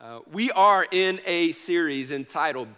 Uh, we are in a series entitled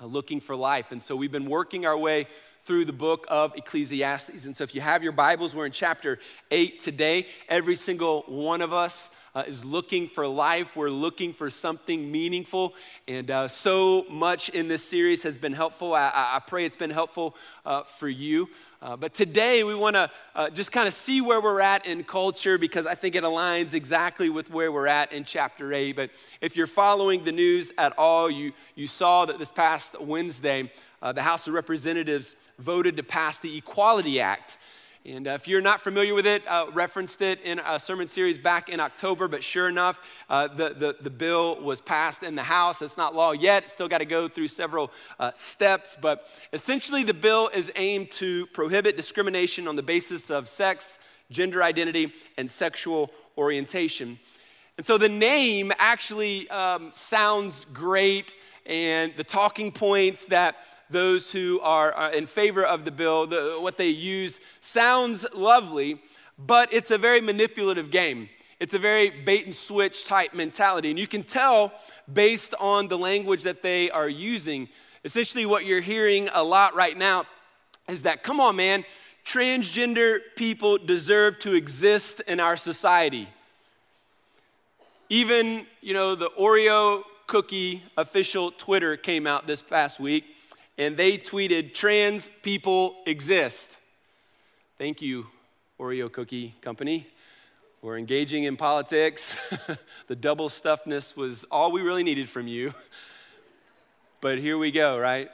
uh, Looking for Life. And so we've been working our way through the book of Ecclesiastes. And so if you have your Bibles, we're in chapter 8 today. Every single one of us uh, is looking for life. We're looking for something meaningful. And uh, so much in this series has been helpful. I, I pray it's been helpful uh, for you. Uh, but today we want to uh, just kind of see where we're at in culture because I think it aligns exactly with where we're at in chapter 8. But if you're following the news at all, you, you saw that this past Wednesday, uh, the House of Representatives voted to pass the Equality Act. And uh, if you're not familiar with it, uh, referenced it in a sermon series back in October, but sure enough, uh, the, the, the, bill was passed in the House. It's not law yet, it's still got to go through several uh, steps. But essentially, the bill is aimed to prohibit discrimination on the basis of sex, gender identity, and sexual orientation. And so the name actually um, sounds great, and the talking points that those who are uh, in favor of the bill, the, what they use sounds lovely, but it's a very manipulative game. It's a very bait and switch type mentality. And you can tell based on the language that they are using. Essentially, what you're hearing a lot right now is that, come on, man, transgender people deserve to exist in our society. Even, you know, the Oreo cookie official Twitter came out this past week and they tweeted, Trans people exist. Thank you, Oreo Cookie Company, for engaging in politics. the double stuffedness was all we really needed from you. but here we go, right?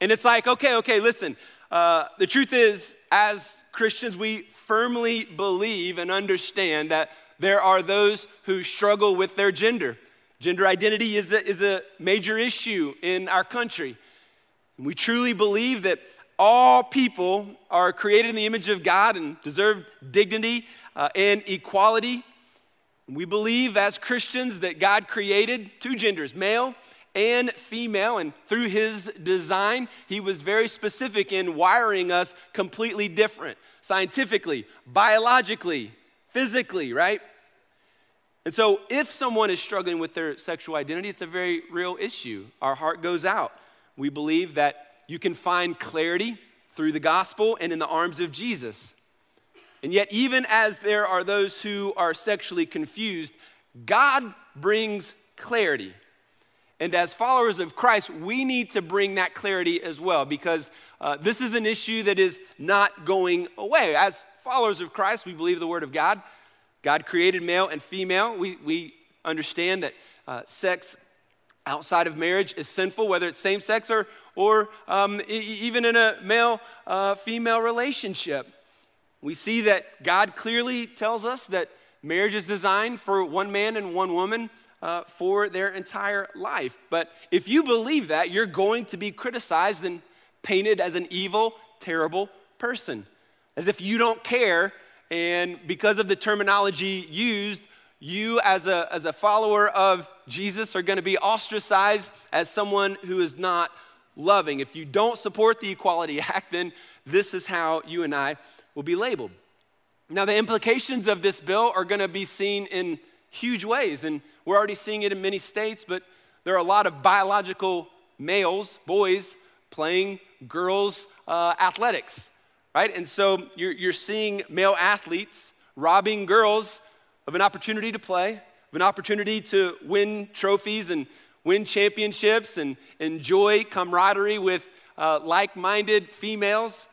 And it's like, okay, okay, listen. Uh, the truth is, as Christians, we firmly believe and understand that there are those who struggle with their gender. Gender identity is a, is a major issue in our country. We truly believe that all people are created in the image of God and deserve dignity uh, and equality. We believe as Christians that God created two genders, male and female, and through his design, he was very specific in wiring us completely different scientifically, biologically, physically, right? And so, if someone is struggling with their sexual identity, it's a very real issue. Our heart goes out. We believe that you can find clarity through the gospel and in the arms of Jesus. And yet, even as there are those who are sexually confused, God brings clarity. And as followers of Christ, we need to bring that clarity as well because uh, this is an issue that is not going away. As followers of Christ, we believe the Word of God. God created male and female. We, we understand that uh, sex outside of marriage is sinful, whether it's same sex or, or um, e- even in a male uh, female relationship. We see that God clearly tells us that marriage is designed for one man and one woman uh, for their entire life. But if you believe that, you're going to be criticized and painted as an evil, terrible person, as if you don't care. And because of the terminology used, you, as a, as a follower of Jesus, are going to be ostracized as someone who is not loving. If you don't support the Equality Act, then this is how you and I will be labeled. Now, the implications of this bill are going to be seen in huge ways, and we're already seeing it in many states, but there are a lot of biological males, boys, playing girls' uh, athletics, right? And so you're, you're seeing male athletes robbing girls of an opportunity to play, of an opportunity to win trophies and win championships and enjoy camaraderie with uh, like minded females.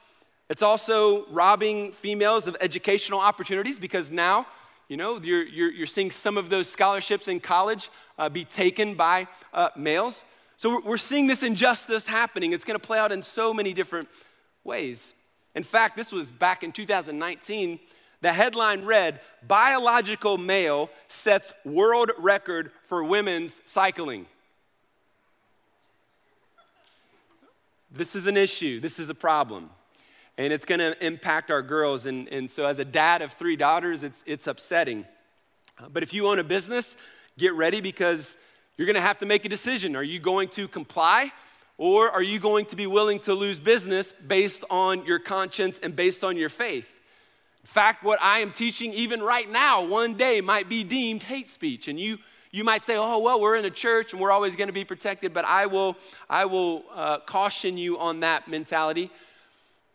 It's also robbing females of educational opportunities because now, you know, you're, you're, you're seeing some of those scholarships in college uh, be taken by uh, males. So we're, we're seeing this injustice happening. It's going to play out in so many different ways. In fact, this was back in 2019 the headline read Biological male sets world record for women's cycling. This is an issue, this is a problem. And it's gonna impact our girls. And, and so, as a dad of three daughters, it's, it's upsetting. But if you own a business, get ready because you're gonna have to make a decision. Are you going to comply? Or are you going to be willing to lose business based on your conscience and based on your faith? Fact, what I am teaching even right now, one day might be deemed hate speech, and you, You might say, oh, well, we're in a church and we're always going to be protected, but I will, I will uh, caution you on that mentality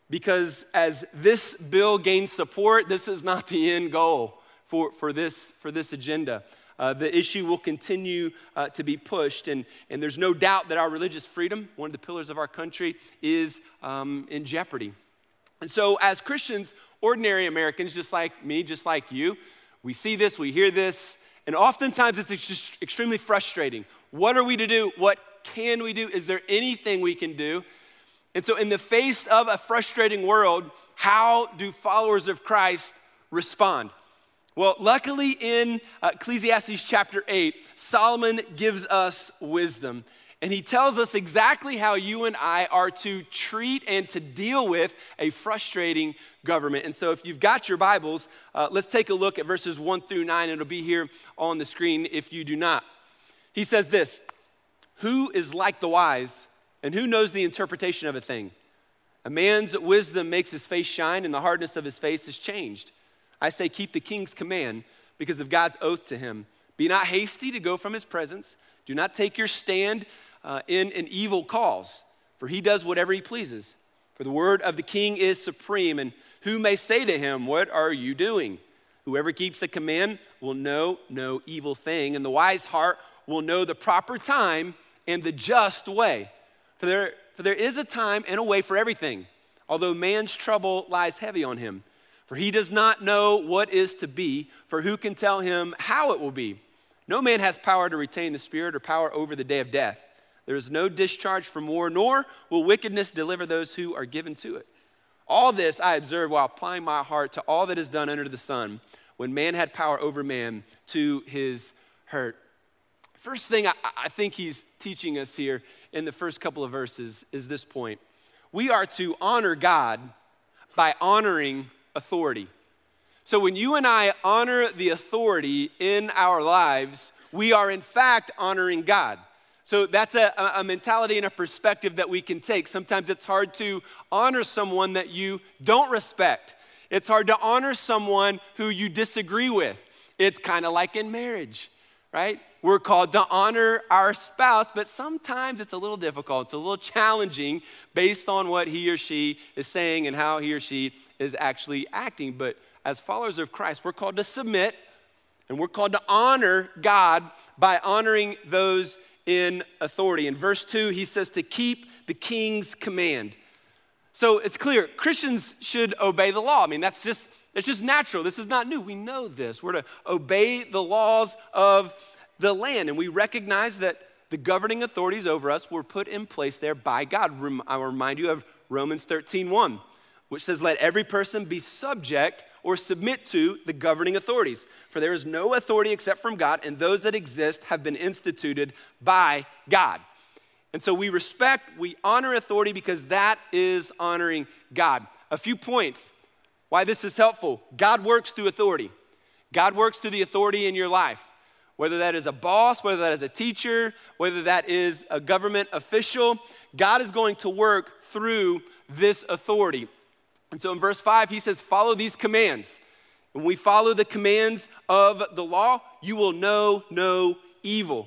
because as this bill gains support, this is not the end goal for, for, this, for this agenda. Uh, the issue will continue uh, to be pushed, and, and there's no doubt that our religious freedom, one of the pillars of our country, is um, in jeopardy. And so, as Christians, ordinary Americans, just like me, just like you, we see this, we hear this, and oftentimes it's just extremely frustrating. What are we to do? What can we do? Is there anything we can do? And so, in the face of a frustrating world, how do followers of Christ respond? Well, luckily in uh, Ecclesiastes chapter 8, Solomon gives us wisdom. And he tells us exactly how you and I are to treat and to deal with a frustrating government. And so, if you've got your Bibles, uh, let's take a look at verses 1 through 9. It'll be here on the screen if you do not. He says this Who is like the wise, and who knows the interpretation of a thing? A man's wisdom makes his face shine, and the hardness of his face is changed. I say, keep the king's command because of God's oath to him. Be not hasty to go from his presence. Do not take your stand uh, in an evil cause, for he does whatever he pleases. For the word of the king is supreme, and who may say to him, What are you doing? Whoever keeps the command will know no evil thing, and the wise heart will know the proper time and the just way. For there, for there is a time and a way for everything, although man's trouble lies heavy on him. For he does not know what is to be, for who can tell him how it will be? No man has power to retain the Spirit or power over the day of death. There is no discharge from war, nor will wickedness deliver those who are given to it. All this I observe while applying my heart to all that is done under the sun, when man had power over man to his hurt. First thing I, I think he's teaching us here in the first couple of verses is this point. We are to honor God by honoring authority. So when you and I honor the authority in our lives, we are in fact honoring God. So that's a, a, mentality and a perspective that we can take. Sometimes it's hard to honor someone that you don't respect. It's hard to honor someone who you disagree with. It's kind of like in marriage, right? We're called to honor our spouse, but sometimes it's a little difficult. It's a little challenging based on what he or she is saying and how he or she is actually acting. But as followers of Christ, we're called to submit and we're called to honor God by honoring those in authority. In verse 2, he says to keep the king's command. So it's clear Christians should obey the law. I mean, that's just it's just natural. This is not new. We know this. We're to obey the laws of the land and we recognize that the governing authorities over us were put in place there by God. I remind you of Romans 13, 1 which says, Let every person be subject or submit to the governing authorities. For there is no authority except from God, and those that exist have been instituted by God. And so we respect, we honor authority because that is honoring God. A few points why this is helpful God works through authority, God works through the authority in your life. Whether that is a boss, whether that is a teacher, whether that is a government official, God is going to work through this authority. And so in verse 5, he says, Follow these commands. When we follow the commands of the law, you will know no evil.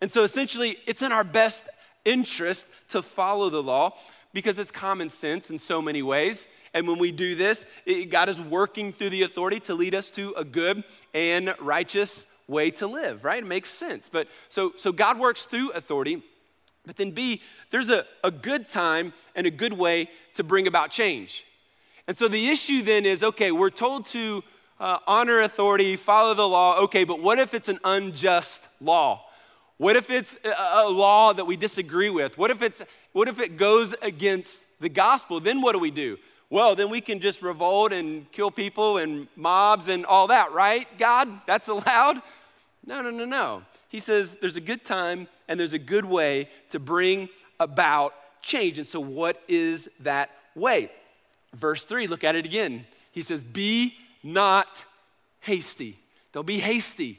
And so essentially, it's in our best interest to follow the law because it's common sense in so many ways. And when we do this, it, God is working through the authority to lead us to a good and righteous way to live, right? It makes sense. But so, so God works through authority. But then, B, there's a, a good time and a good way to bring about change. And so the issue then is okay, we're told to uh, honor authority, follow the law. Okay, but what if it's an unjust law? What if it's a, a law that we disagree with? What if, it's, what if it goes against the gospel? Then what do we do? Well, then we can just revolt and kill people and mobs and all that, right? God, that's allowed? No, no, no, no. He says there's a good time and there's a good way to bring about change. And so, what is that way? Verse 3, look at it again. He says, Be not hasty. Don't be hasty.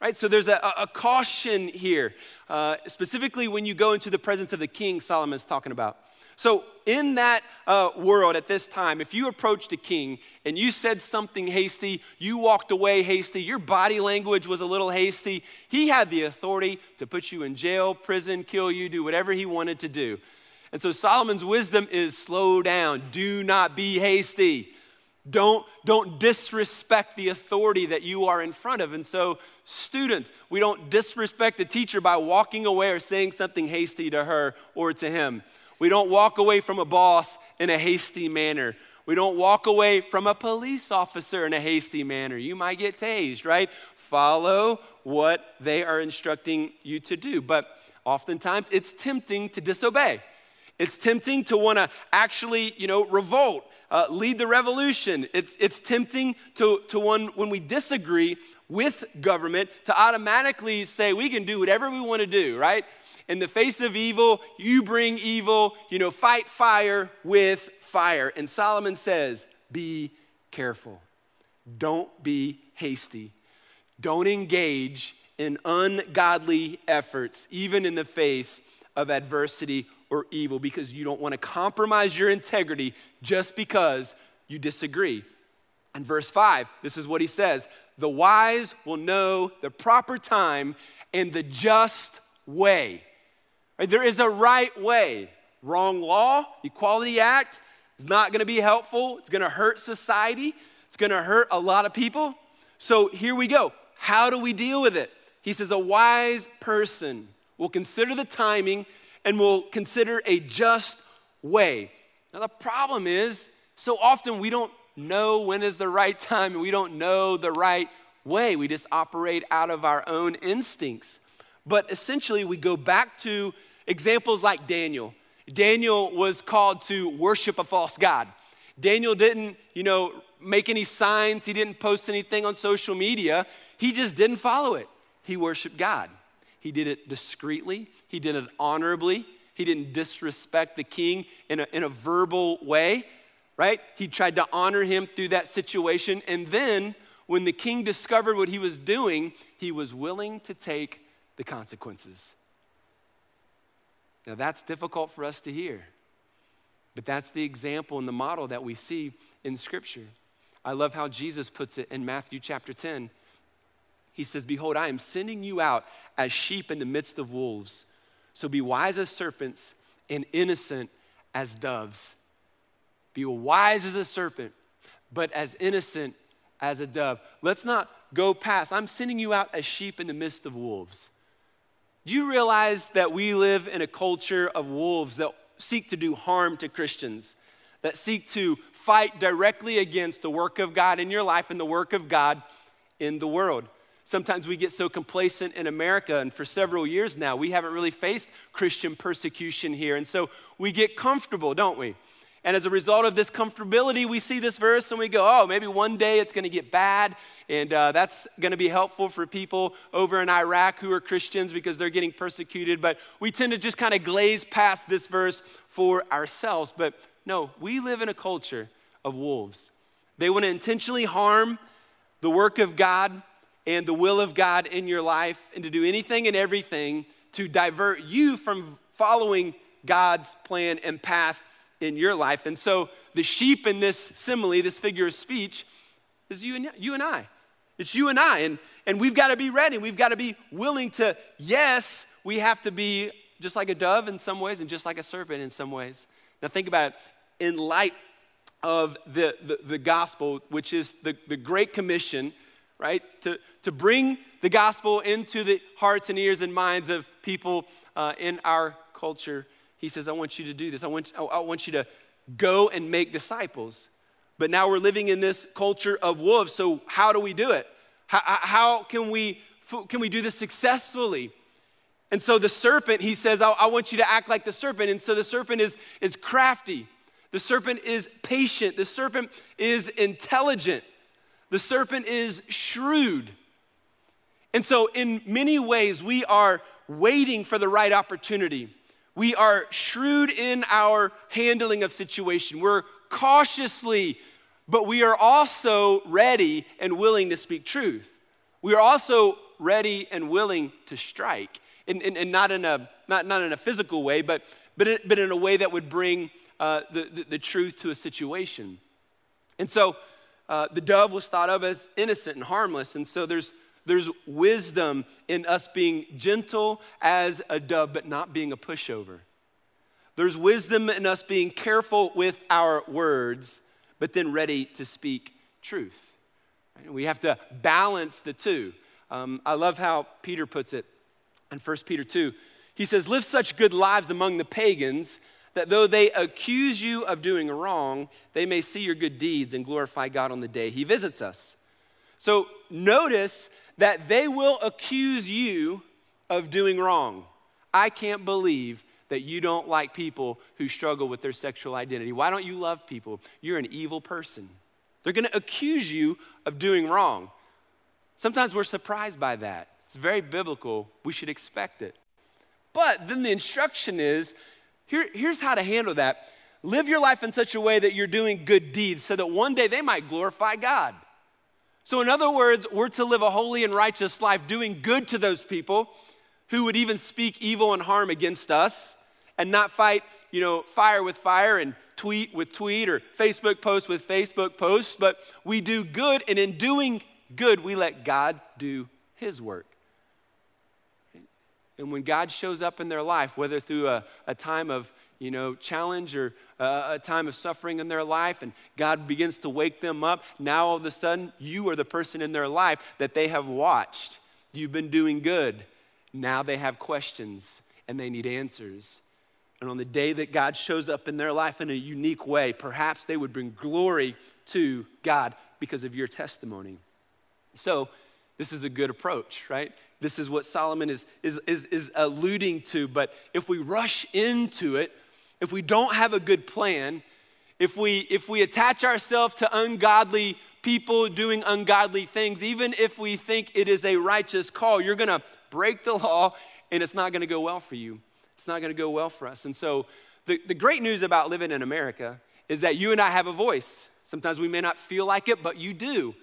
Right? So there's a, a caution here, uh, specifically when you go into the presence of the king, solomon's talking about. So, in that uh, world at this time, if you approached a king and you said something hasty, you walked away hasty, your body language was a little hasty, he had the authority to put you in jail, prison, kill you, do whatever he wanted to do. And so Solomon's wisdom is slow down, do not be hasty. Don't, don't disrespect the authority that you are in front of. And so, students, we don't disrespect the teacher by walking away or saying something hasty to her or to him. We don't walk away from a boss in a hasty manner. We don't walk away from a police officer in a hasty manner. You might get tased, right? Follow what they are instructing you to do. But oftentimes it's tempting to disobey. It's tempting to want to actually, you know, revolt, uh, lead the revolution. It's, it's tempting to, to one, when we disagree with government to automatically say we can do whatever we want to do, right? in the face of evil, you bring evil, you know, fight fire with fire. And Solomon says, be careful. Don't be hasty. Don't engage in ungodly efforts, even in the face of adversity or evil, because you don't want to compromise your integrity just because you disagree. And verse 5, this is what he says The wise will know the proper time and the just way. Right? There is a right way. Wrong law, Equality Act is not going to be helpful. It's going to hurt society. It's going to hurt a lot of people. So here we go. How do we deal with it? He says, A wise person will consider the timing and will consider a just way. Now, the problem is, so often we don't know when is the right time and we don't know the right way. We just operate out of our own instincts. But essentially, we go back to examples like Daniel. Daniel was called to worship a false God. Daniel didn't, you know, make any signs, he didn't post anything on social media. He just didn't follow it. He worshiped God. He did it discreetly, he did it honorably, he didn't disrespect the king in a, in a verbal way, right? He tried to honor him through that situation. And then, when the king discovered what he was doing, he was willing to take the consequences. Now, that's difficult for us to hear, but that's the example and the model that we see in Scripture. I love how Jesus puts it in Matthew chapter 10. He says, Behold, I am sending you out as sheep in the midst of wolves. So be wise as serpents and innocent as doves. Be wise as a serpent, but as innocent as a dove. Let's not go past. I'm sending you out as sheep in the midst of wolves. Do you realize that we live in a culture of wolves that seek to do harm to Christians, that seek to fight directly against the work of God in your life and the work of God in the world? Sometimes we get so complacent in America, and for several years now, we haven't really faced Christian persecution here. And so we get comfortable, don't we? And as a result of this comfortability, we see this verse and we go, oh, maybe one day it's going to get bad. And uh, that's going to be helpful for people over in Iraq who are Christians because they're getting persecuted. But we tend to just kind of glaze past this verse for ourselves. But no, we live in a culture of wolves. They want to intentionally harm the work of God and the will of God in your life and to do anything and everything to divert you from following God's plan and path in your life. And so the sheep in this simile, this figure of speech, is you and, you and I. It's you and I. And, and we've got to be ready. We've got to be willing to, yes, we have to be just like a dove in some ways and just like a serpent in some ways. Now think about it. In light of the, the, the gospel, which is the, the Great Commission, right? To, to bring the gospel into the hearts and ears and minds of people uh, in our culture he says, I want you to do this. I want, I want you to go and make disciples. But now we're living in this culture of wolves. So, how do we do it? How, how can, we, can we do this successfully? And so the serpent, he says, I, I, want you to act like the serpent. And so the serpent is, is crafty. The serpent is patient. The serpent is intelligent. The serpent is shrewd. And so, in many ways, we are waiting for the right opportunity. We are shrewd in our handling of situation. We're cautiously, but we are also ready and willing to speak truth. We are also ready and willing to strike. And, and, and not, in a, not, not in a physical way, but but in, but in a way that would bring uh, the, the, the, truth to a situation. And so uh, the dove was thought of as innocent and harmless. And so there's, there's wisdom in us being gentle as a dove, but not being a pushover. There's wisdom in us being careful with our words, but then ready to speak truth. We have to balance the two. Um, I love how Peter puts it in 1 Peter 2. He says, Live such good lives among the pagans that though they accuse you of doing wrong, they may see your good deeds and glorify God on the day he visits us. So notice that they will accuse you of doing wrong. I can't believe that you don't like people who struggle with their sexual identity. Why don't you love people? You're an evil person. They're to accuse you of doing wrong. Sometimes we're surprised by that. It's very biblical. We should expect it. But then the instruction is here, here's how to handle that live your life in such a way that you're doing good deeds so that one day they might glorify God. So, in other words, we're to live a holy and righteous life, doing good to those people who would even speak evil and harm against us and not fight, you know, fire with fire and tweet with tweet or Facebook post with Facebook posts, but we do good, and in doing good, we let God do His work. And when God shows up in their life, whether through a, a time of you know, challenge or uh, a time of suffering in their life, and God begins to wake them up, now all of a sudden you are the person in their life that they have watched. You've been doing good. Now they have questions and they need answers. And on the day that God shows up in their life in a unique way, perhaps they would bring glory to God because of your testimony. So, this is a good approach, right? This is what Solomon is, is, is, is alluding to. But if we rush into it, if we don't have a good plan, if we, if we attach ourselves to ungodly people doing ungodly things, even if we think it is a righteous call, you're gonna break the law and it's not gonna go well for you. It's not gonna go well for us. And so, the, the great news about living in America is that you and I have a voice. Sometimes we may not feel like it, but you do.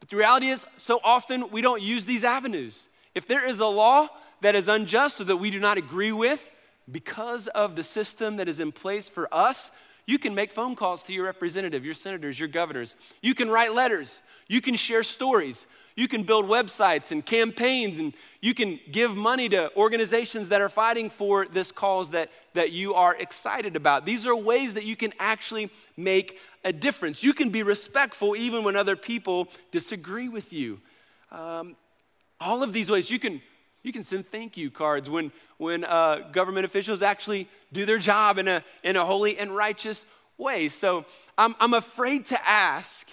But the reality is, so often we don't use these avenues. If there is a law that is unjust or that we do not agree with, because of the system that is in place for us, you can make phone calls to your representative, your senators, your governors. You can write letters. You can share stories. You can build websites and campaigns, and you can give money to organizations that are fighting for this cause that, that you are excited about. These are ways that you can actually make a difference. You can be respectful even when other people disagree with you. Um, all of these ways, you can, you can send thank you cards when, when uh, government officials actually do their job in a, in a holy and righteous way. So I'm, I'm afraid to ask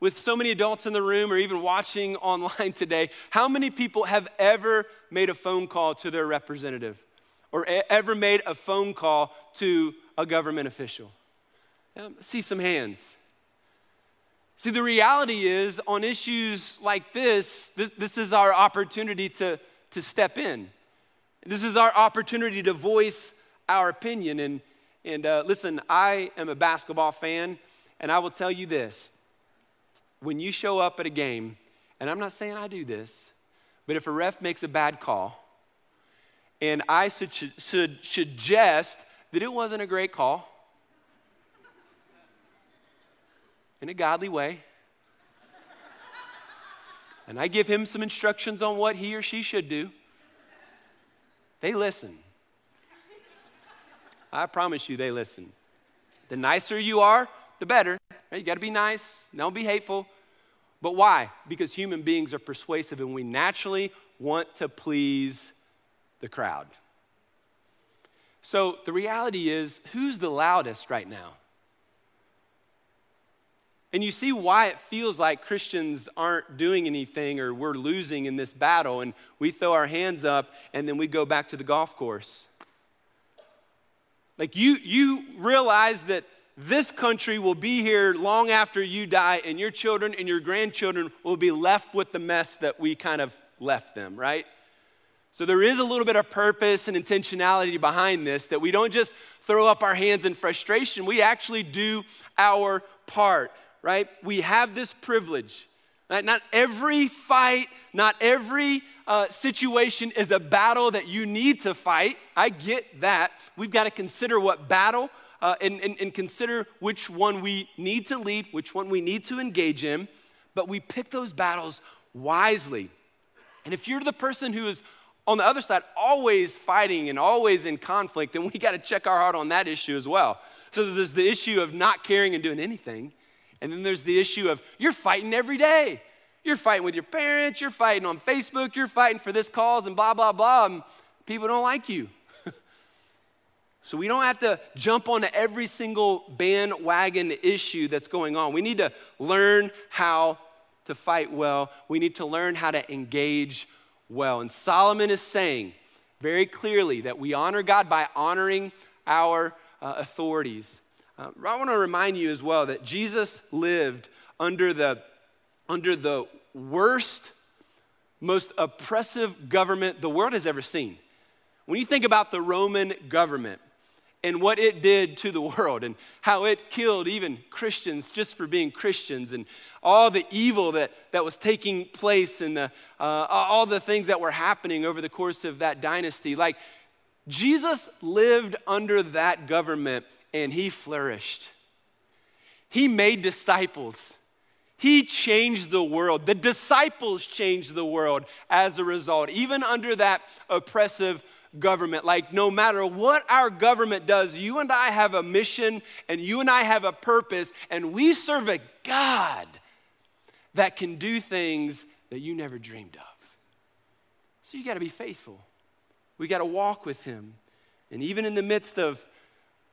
with so many adults in the room or even watching online today, how many people have ever made a phone call to their representative or ever made a phone call to a government official? See some hands. See, the reality is on issues like this, this, this is our opportunity to, to step in. This is our opportunity to voice our opinion. And, and uh, listen, I am a basketball fan, and I will tell you this when you show up at a game, and I'm not saying I do this, but if a ref makes a bad call, and I should, should, should suggest that it wasn't a great call, in a godly way, and I give him some instructions on what he or she should do, they listen. I promise you, they listen. The nicer you are, the better. Right? You got to be nice, don't be hateful. But why? Because human beings are persuasive and we naturally want to please the crowd. So the reality is, who's the loudest right now? And you see why it feels like Christians aren't doing anything or we're losing in this battle and we throw our hands up and then we go back to the golf course. Like you you realize that this country will be here long after you die, and your children and your grandchildren will be left with the mess that we kind of left them, right? So there is a little bit of purpose and intentionality behind this that we don't just throw up our hands in frustration, we actually do our part, right? We have this privilege. Right? Not every fight, not every uh, situation is a battle that you need to fight. I get that. We've got to consider what battle uh, and, and, and consider which one we need to lead, which one we need to engage in, but we pick those battles wisely. And if you're the person who is on the other side always fighting and always in conflict, then we got to check our heart on that issue as well. So there's the issue of not caring and doing anything. And then there's the issue of you're fighting every day. You're fighting with your parents, you're fighting on Facebook, you're fighting for this cause and blah, blah, blah. And people don't like you. so we don't have to jump onto every single bandwagon issue that's going on. We need to learn how to fight well, we need to learn how to engage well. And Solomon is saying very clearly that we honor God by honoring our uh, authorities. Uh, I want to remind you as well that Jesus lived under the, under the worst, most oppressive government the world has ever seen. When you think about the Roman government, and what it did to the world and how it killed even Christians just for being Christians and all the evil that, that was taking place and the, uh, all the things that were happening over the course of that dynasty. Like, Jesus lived under that government and he flourished. He made disciples. He changed the world. The disciples changed the world as a result, even under that oppressive government. Like, no matter what our government does, you and I have a mission and you and I have a purpose, and we serve a God that can do things that you never dreamed of. So you got to be faithful. We got to walk with Him. And even in the midst of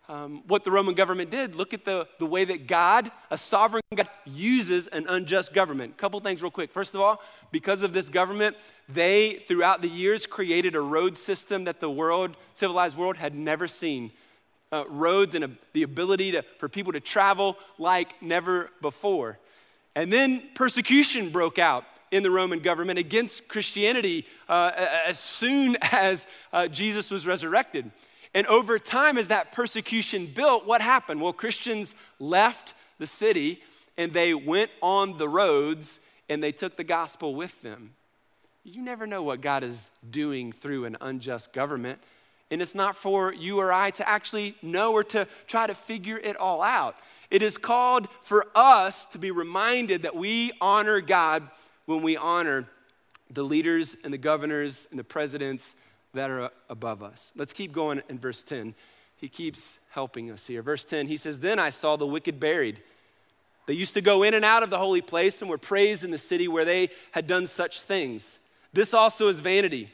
um, what the Roman government did. Look at the, the way that God, a sovereign God, uses an unjust government. Couple things, real quick. First of all, because of this government, they, throughout the years, created a road system that the world, civilized world, had never seen. Uh, roads and a, the ability to, for people to travel like never before. And then persecution broke out in the Roman government against Christianity uh, as soon as uh, Jesus was resurrected. And over time, as that persecution built, what happened? Well, Christians left the city and they went on the roads and they took the gospel with them. You never know what God is doing through an unjust government. And it's not for you or I to actually know or to try to figure it all out. It is called for us to be reminded that we honor God when we honor the leaders and the governors and the presidents that are above us. Let's keep going in verse 10. He keeps helping us here. Verse 10, he says, Then I saw the wicked buried. They used to go in and out of the holy place and were praised in the city where they had done such things. This also is vanity,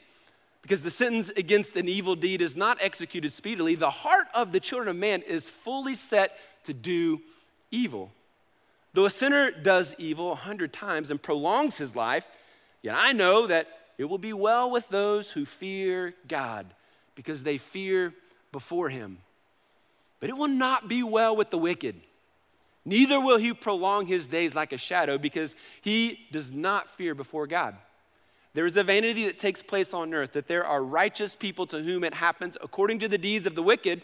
because the sentence against an evil deed is not executed speedily. The heart of the children of man is fully set to do evil. Though a sinner does evil a hundred times and prolongs his life, yet I know that it will be well with those who fear God because they fear before him. But it will not be well with the wicked. Neither will he prolong his days like a shadow because he does not fear before God. There is a vanity that takes place on earth, that there are righteous people to whom it happens according to the deeds of the wicked,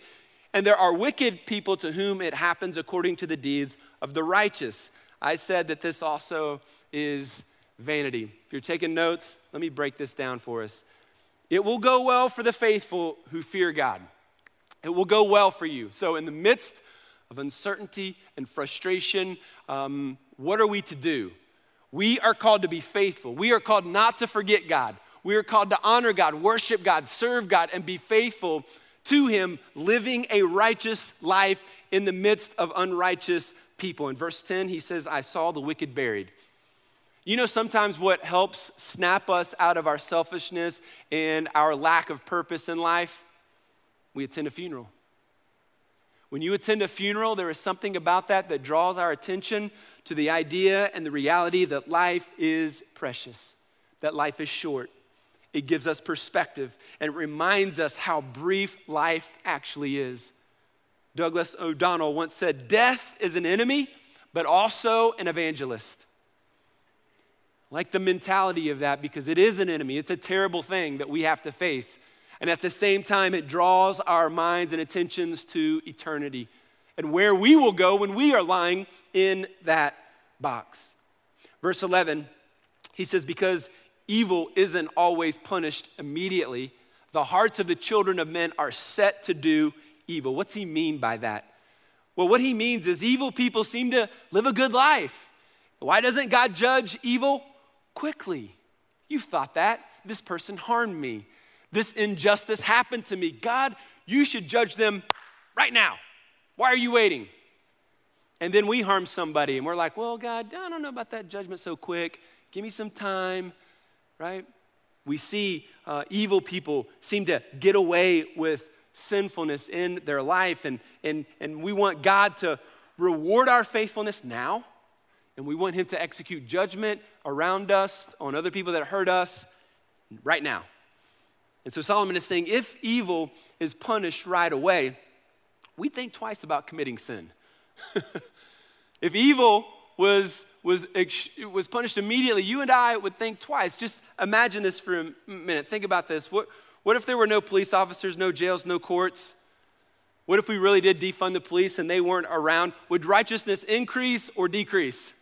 and there are wicked people to whom it happens according to the deeds of the righteous. I said that this also is vanity. If you're taking notes, let me break this down for us. It will go well for the faithful who fear God. It will go well for you. So, in the midst of uncertainty and frustration, um, what are we to do? We are called to be faithful. We are called not to forget God. We are called to honor God, worship God, serve God, and be faithful to Him, living a righteous life in the midst of unrighteous people. In verse 10, he says, I saw the wicked buried. You know, sometimes what helps snap us out of our selfishness and our lack of purpose in life? We attend a funeral. When you attend a funeral, there is something about that that draws our attention to the idea and the reality that life is precious, that life is short. It gives us perspective and it reminds us how brief life actually is. Douglas O'Donnell once said, Death is an enemy, but also an evangelist like the mentality of that because it is an enemy. It's a terrible thing that we have to face. And at the same time, it draws our minds and attentions to eternity and where we will go when we are lying in that box. Verse 11, he says, Because evil isn't always punished immediately. The hearts of the children of men are set to do evil. What's he mean by that? Well, what he means is evil people seem to live a good life. Why doesn't God judge evil quickly? You've thought that. This person harmed me. This injustice happened to me. God, you should judge them right now. Why are you waiting? And then we harm somebody and we're like, well, God, I don't know about that judgment so quick. Give me some time, right? We see uh, evil people seem to get away with sinfulness in their life, and, and, and we want God to reward our faithfulness now, and we want Him to execute judgment around us on other people that hurt us right now. And so Solomon is saying if evil is punished right away, we think twice about committing sin. if evil was, was, was punished immediately, you and I would think twice. Just imagine this for a minute. Think about this. What, what if there were no police officers, no jails, no courts? What if we really did defund the police and they weren't around? Would righteousness increase or decrease?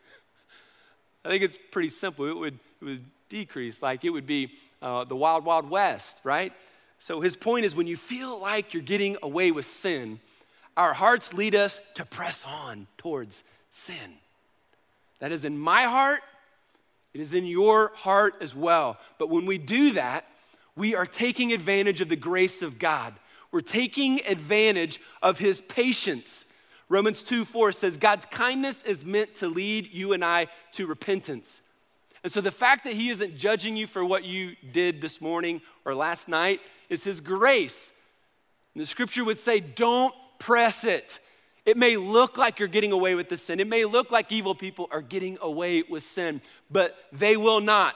I think it's pretty simple. It would, it would decrease, like it would be uh, the wild, wild west, right? So his point is when you feel like you're getting away with sin, our hearts lead us to press on towards sin. That is in my heart, it is in your heart as well. But when we do that, we are taking advantage of the grace of God. We're taking advantage of his patience. Romans 2 4 says, God's kindness is meant to lead you and I to repentance. And so the fact that he isn't judging you for what you did this morning or last night is his grace. And the scripture would say, don't press it. It may look like you're getting away with the sin. It may look like evil people are getting away with sin, but they will not.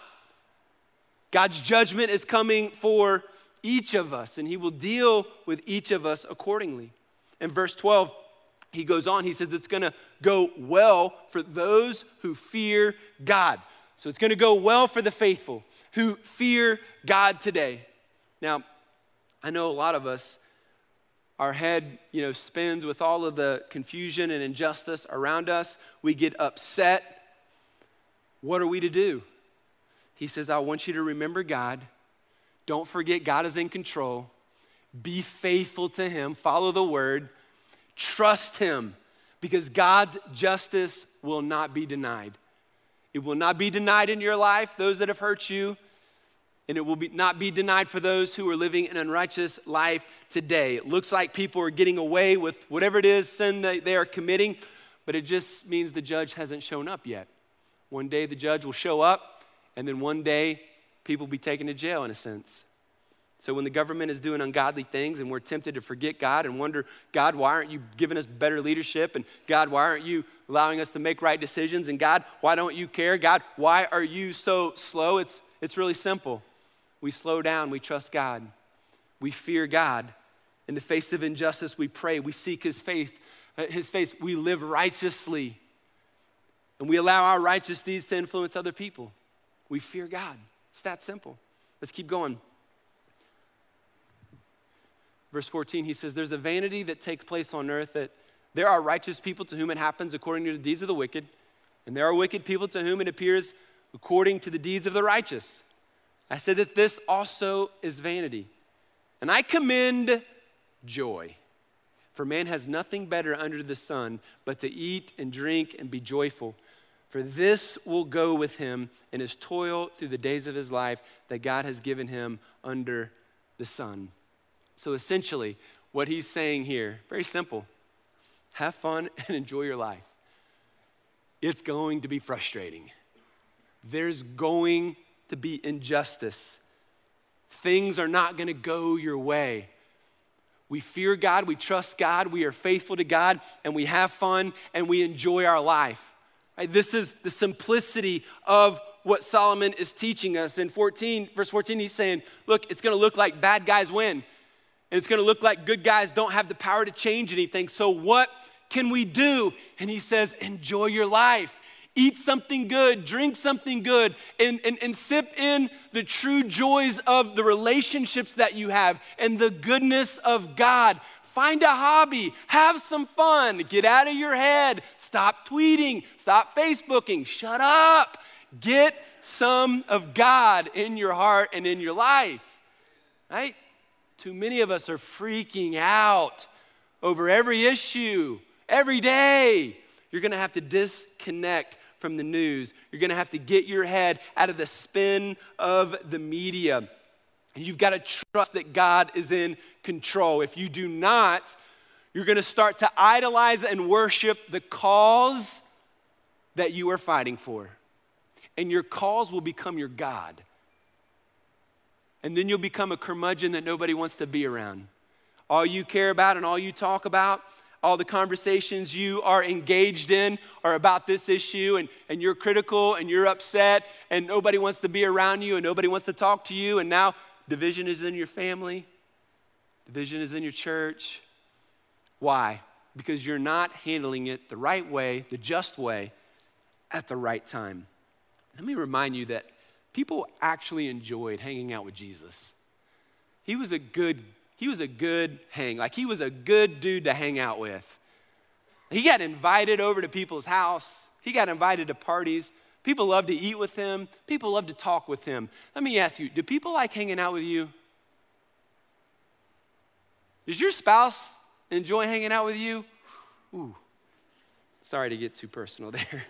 God's judgment is coming for each of us, and He will deal with each of us accordingly. In verse 12, he goes on, he says it's gonna go well for those who fear God. So it's gonna go well for the faithful who fear God today. Now, I know a lot of us, our head, you know, spins with all of the confusion and injustice around us. We get upset. What are we to do? He says, I want you to remember God. Don't forget God is in control. Be faithful to Him. Follow the word. Trust Him because God's justice will not be denied. It will not be denied in your life, those that have hurt you, and it will be, not be denied for those who are living an unrighteous life today. It looks like people are getting away with whatever it is sin that they are committing, but it just means the judge hasn't shown up yet. One day the judge will show up and then one day, people will be taken to jail in a sense. So when the government is doing ungodly things and we're tempted to forget God and wonder, God, why aren't you giving us better leadership? And God, why aren't you allowing us to make right decisions? And God, why don't you care? God, why are you so slow? It's, it's really simple. We slow down, we trust God, we fear God. In the face of injustice, we pray, we seek His faith, uh, His face, we live righteously, and we allow our righteous deeds to influence other people. We fear God. It's that simple. Let's keep going. Verse 14, he says, There's a vanity that takes place on earth that there are righteous people to whom it happens according to the deeds of the wicked, and there are wicked people to whom it appears according to the deeds of the righteous. I said that this also is vanity. And I commend joy. For man has nothing better under the sun but to eat and drink and be joyful for this will go with him in his toil through the days of his life that God has given him under the sun. So essentially, what he's saying here, very simple have fun and enjoy your life. It's going to be frustrating. There's going to be injustice. Things are not going to go your way. We fear God, we trust God, we are faithful to God, and we have fun and we enjoy our life. Right? This is the simplicity of what Solomon is teaching us. In 14, verse 14, he's saying, Look, it's going to look like bad guys win. And it's going to look like good guys don't have the power to change anything. So, what can we do? And he says, Enjoy your life. Eat something good, drink something good, and, and, and sip in the true joys of the relationships that you have and the goodness of God. Find a hobby, have some fun, get out of your head, stop tweeting, stop Facebooking, shut up, get some of God in your heart and in your life, right? Too many of us are freaking out over every issue every day. You're gonna have to disconnect from the news. You're gonna have to get your head out of the spin of the media. And you've got to trust that God is in control. If you do not, you're to start to idolize and worship the cause that you are fighting for. And your cause will become your God. And then you'll become a curmudgeon that nobody wants to be around. All you care about and all you talk about, all the conversations you are engaged in are about this issue, and, and you're critical and you're upset, and nobody wants to be around you, and nobody wants to talk to you, and now division is in your family, division is in your church. Why? Because you're not handling it the right way, the just way, at the right time. Let me remind you that people actually enjoyed hanging out with Jesus. He was a good, he was a good hang. Like he was a good dude to hang out with. He got invited over to people's house. He got invited to parties. People love to eat with him. People love to talk with him. Let me ask you, do people like hanging out with you? Does your spouse enjoy hanging out with you? Ooh, sorry to get too personal there.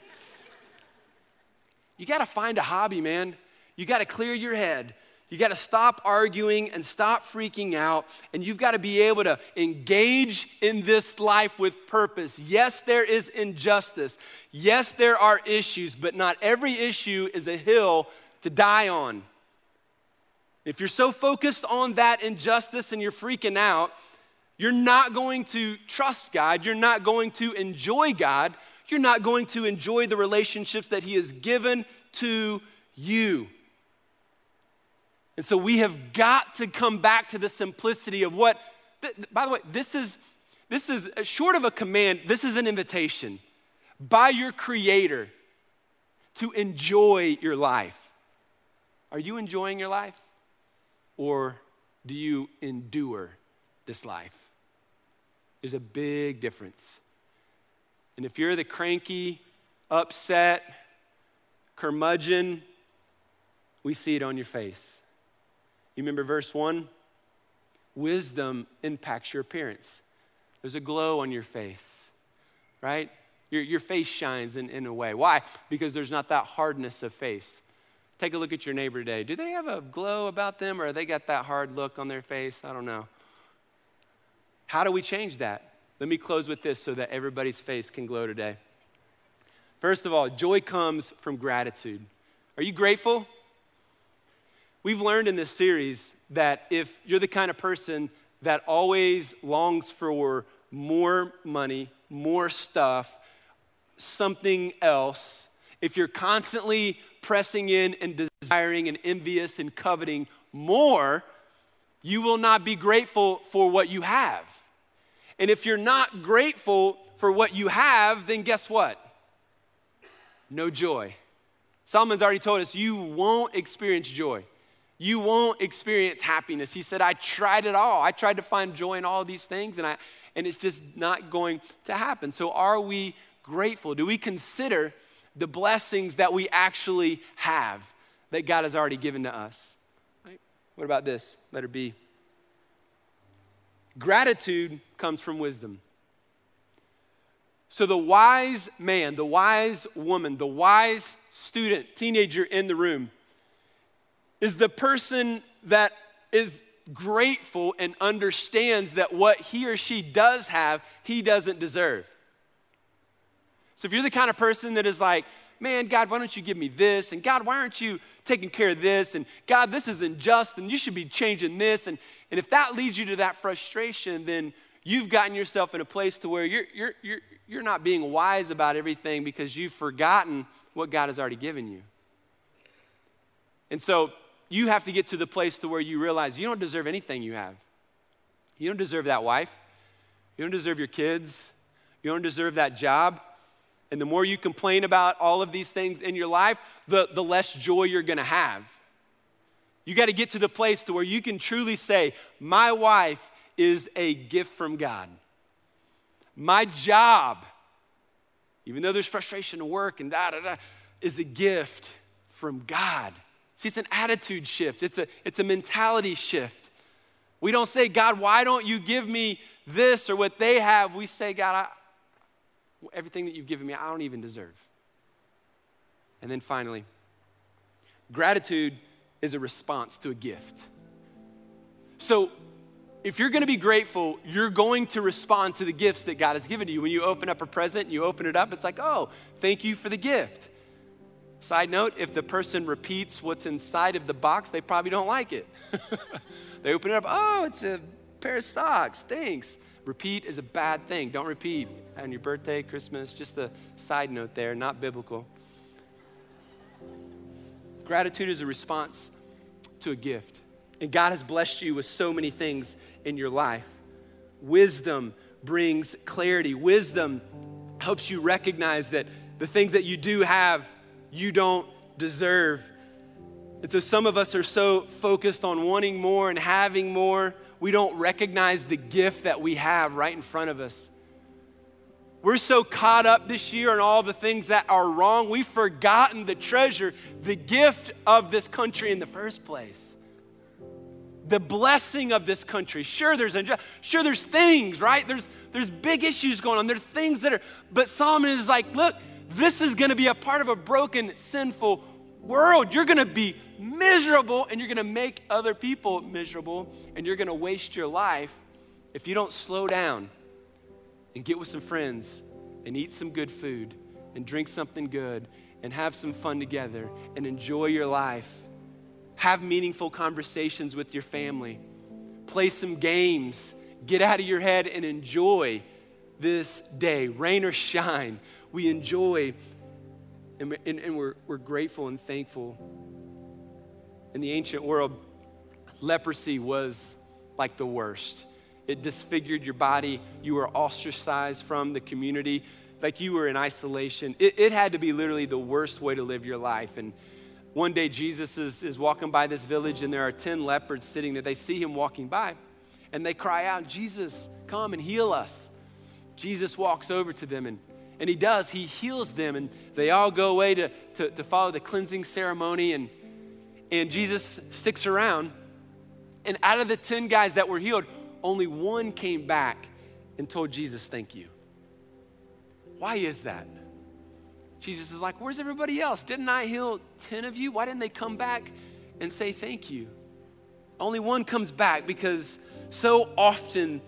You got to find a hobby, man. You got to clear your head. You got to stop arguing and stop freaking out. And you've got to be able to engage in this life with purpose. Yes, there is injustice. Yes, there are issues, but not every issue is a hill to die on. If you're so focused on that injustice and you're freaking out, you're not going to trust God. You're not going to enjoy God you're not going to enjoy the relationships that He has given to you. And so we have got to come back to the simplicity of what, by the way, this is, this is uh, short of a command, this is an invitation by your Creator to enjoy your life. Are you enjoying your life? Or do you endure this life? There's a big difference. And if you're the cranky, upset, curmudgeon, we see it on your face. You remember verse 1? Wisdom impacts your appearance. There's a glow on your face, right? Your, your face shines in, in a way. Why? Because there's not that hardness of face. Take a look at your neighbor today. Do they have a glow about them or they got that hard look on their face? I don't know. How do we change that? Let me close with this so that everybody's face can glow today. First of all, joy comes from gratitude. Are you grateful? We've learned in this series that if you're the kind of person that always longs for more money, more stuff, something else, if you're constantly pressing in and desiring and envious and coveting more, you will not be grateful for what you have. And if you're not grateful for what you have, then guess what? No joy. Solomon's already told us you won't experience joy. You won't experience happiness. He said, I tried it all. I tried to find joy in all these things, and, I, and it's just not going to happen. So, are we grateful? Do we consider the blessings that we actually have that God has already given to us? Right? What about this? Letter B. Gratitude comes from wisdom. So, the wise man, the wise woman, the wise student, teenager in the room is the person that is grateful and understands that what he or she does have, he doesn't deserve. So, if you're the kind of person that is like, man, God, why don't you give me this? And God, why aren't you taking care of this? And God, this is unjust and you should be changing this. And, and if that leads you to that frustration, then you've gotten yourself in a place to where you're, you're, you're, you're not being wise about everything because you've forgotten what God has already given you. And so you have to get to the place to where you realize you don't deserve anything you have. You don't deserve that wife. You don't deserve your kids. You don't deserve that job. And the more you complain about all of these things in your life, the, the less joy you're gonna have. You gotta get to the place to where you can truly say, My wife is a gift from God. My job, even though there's frustration to work and da da da, is a gift from God. See, it's an attitude shift, it's a, it's a mentality shift. We don't say, God, why don't you give me this or what they have? We say, God, I, everything that you've given me, I don't even deserve. And then finally, gratitude is a response to a gift. So, if you're gonna be grateful, you're going to respond to the gifts that God has given to you. When you open up a present, and you open it up, it's like, oh, thank you for the gift. Side note if the person repeats what's inside of the box, they probably don't like it. they open it up, oh, it's a pair of socks, thanks. Repeat is a bad thing. Don't repeat on your birthday, Christmas, just a side note there, not biblical. Gratitude is a response to a gift. And God has blessed you with so many things in your life. Wisdom brings clarity. Wisdom helps you recognize that the things that you do have, you don't deserve. And so some of us are so focused on wanting more and having more, we don't recognize the gift that we have right in front of us. We're so caught up this year in all the things that are wrong, we've forgotten the treasure, the gift of this country in the first place. The blessing of this country. Sure, there's sure there's things, right? There's there's big issues going on. There are things that are, but Solomon is like, look, this is gonna be a part of a broken, sinful world. You're gonna be miserable and you're gonna make other people miserable, and you're gonna waste your life if you don't slow down and get with some friends and eat some good food and drink something good and have some fun together and enjoy your life. Have meaningful conversations with your family. Play some games. Get out of your head and enjoy this day, rain or shine. We enjoy and, and, and we're, we're grateful and thankful. In the ancient world, leprosy was like the worst. It disfigured your body. You were ostracized from the community, like you were in isolation. It, it had to be literally the worst way to live your life. And one day, Jesus is, is walking by this village, and there are 10 leopards sitting there. They see him walking by, and they cry out, Jesus, come and heal us. Jesus walks over to them, and, and he does. He heals them, and they all go away to, to, to follow the cleansing ceremony. And, and Jesus sticks around. And out of the 10 guys that were healed, only one came back and told Jesus, Thank you. Why is that? Jesus is like, Where's everybody else? Didn't I heal 10 of you? Why didn't they come back and say thank you? Only one comes back because so often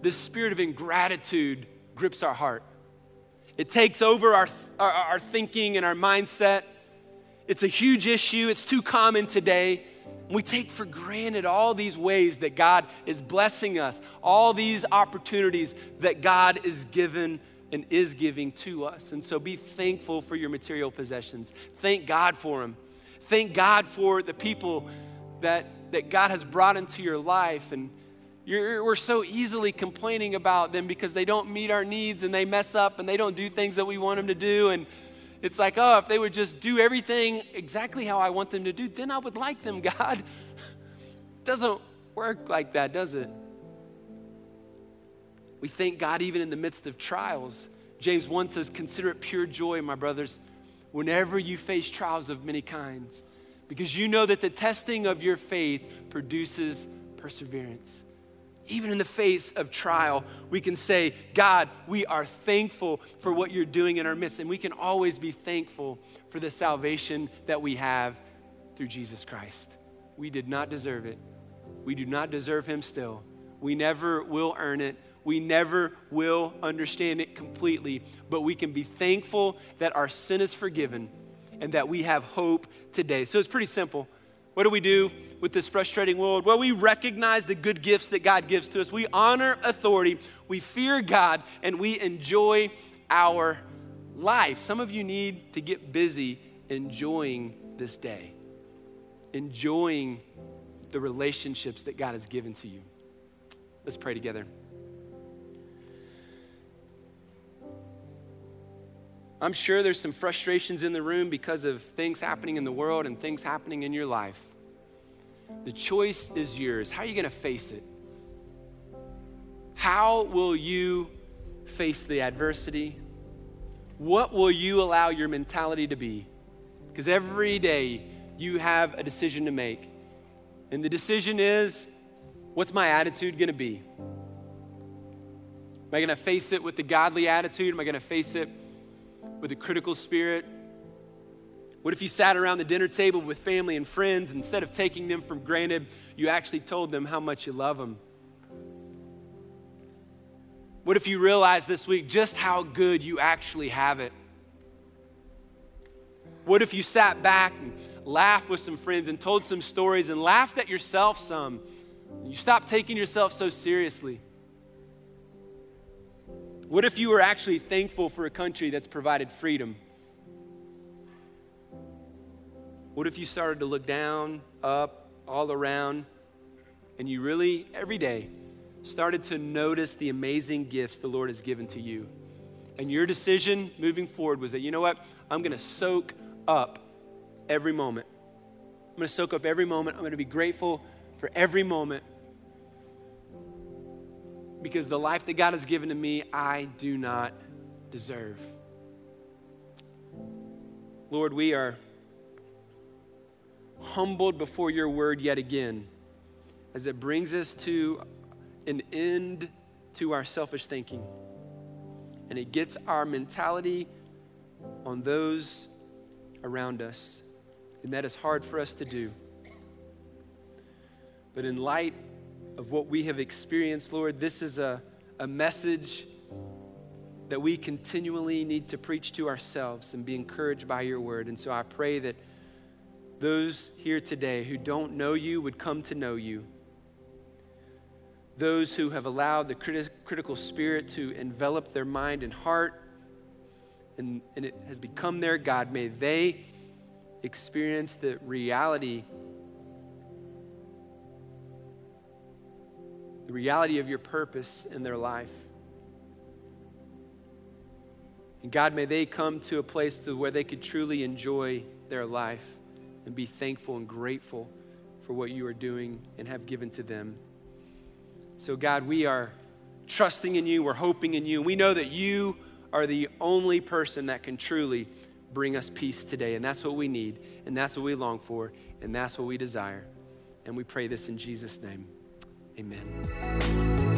the spirit of ingratitude grips our heart. It takes over our, our, our thinking and our mindset. It's a huge issue, it's too common today. We take for granted all these ways that God is blessing us, all these opportunities that God is given and is giving to us. And so be thankful for your material possessions. Thank God for them. Thank God for the people that, that God has brought into your life. And we're so easily complaining about them because they don't meet our needs and they mess up and they don't do things that we want them to do. And it's like, oh, if they would just do everything exactly how I want them to do, then I would like them, God. Doesn't work like that, does it? We thank God even in the midst of trials. James 1 says, Consider it pure joy, my brothers, whenever you face trials of many kinds, because you know that the testing of your faith produces perseverance even in the face of trial, we can say, God, we are thankful for what you're doing in our midst. And we can always be thankful for the salvation that we have through Jesus Christ. We did not deserve it. We do not deserve him still. We never will earn it. We never will understand it completely, but we can be thankful that our sin is forgiven and that we have hope today. So it's pretty simple. What do we do with this frustrating world? Well, we recognize the good gifts that God gives to us. We honor authority, we fear God, and we enjoy our life. Some of you need to get busy enjoying this day, enjoying the relationships that God has given to you. Let's pray together. I'm sure there's some frustrations in the room because of things happening in the world and things happening in your life. The choice is yours. How are you going to face it? How will you face the adversity? What will you allow your mentality to be? Because every day you have a decision to make. And the decision is what's my attitude going to be? Am I going to face it with the godly attitude? Am I going to face it with a critical spirit? What if you sat around the dinner table with family and friends, and instead of taking them for granted, you actually told them how much you love them? What if you realized this week just how good you actually have it? What if you sat back and laughed with some friends and told some stories and laughed at yourself some? You stopped taking yourself so seriously. What if you were actually thankful for a country that's provided freedom? What if you started to look down, up, all around, and you really, every day, started to notice the amazing gifts the Lord has given to you? And your decision moving forward was that, you know what? I'm going to soak up every moment. I'm going to soak up every moment. I'm going to be grateful for every moment because the life that God has given to me, I do not deserve. Lord, we are humbled before your word yet again as it brings us to an end to our selfish thinking. And it gets our mentality on those around us. And that is hard for us to do. But in light of what we have experienced, Lord, this is a, a message that we continually need to preach to ourselves and be encouraged by your word. And so I pray that those here today who don't know you would come to know you. Those who have allowed the criti- critical spirit to envelop their mind and heart, and, and it has become their God, may they experience the reality, the reality of your purpose in their life. And God, may they come to a place to where they could truly enjoy their life and be thankful and grateful for what you are doing and have given to them. So, God, we are trusting in you, we're hoping in you, we know that you are the only person that can truly bring us peace today. And that's what we need, and that's what we long for, and that's what we desire. And we pray this in Jesus' name. Amen.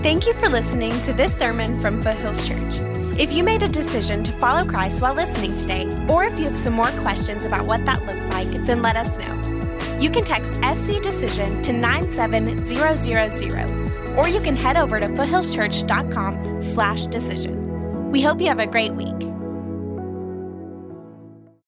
Thank you for listening to this sermon from Foothills Church. If you made a decision to follow Christ while listening today, or if you have some more questions about what that looks like, then let us know. You can text FC Decision to 97000, or you can head over to foothillschurch.com slash decision. We hope you have a great week.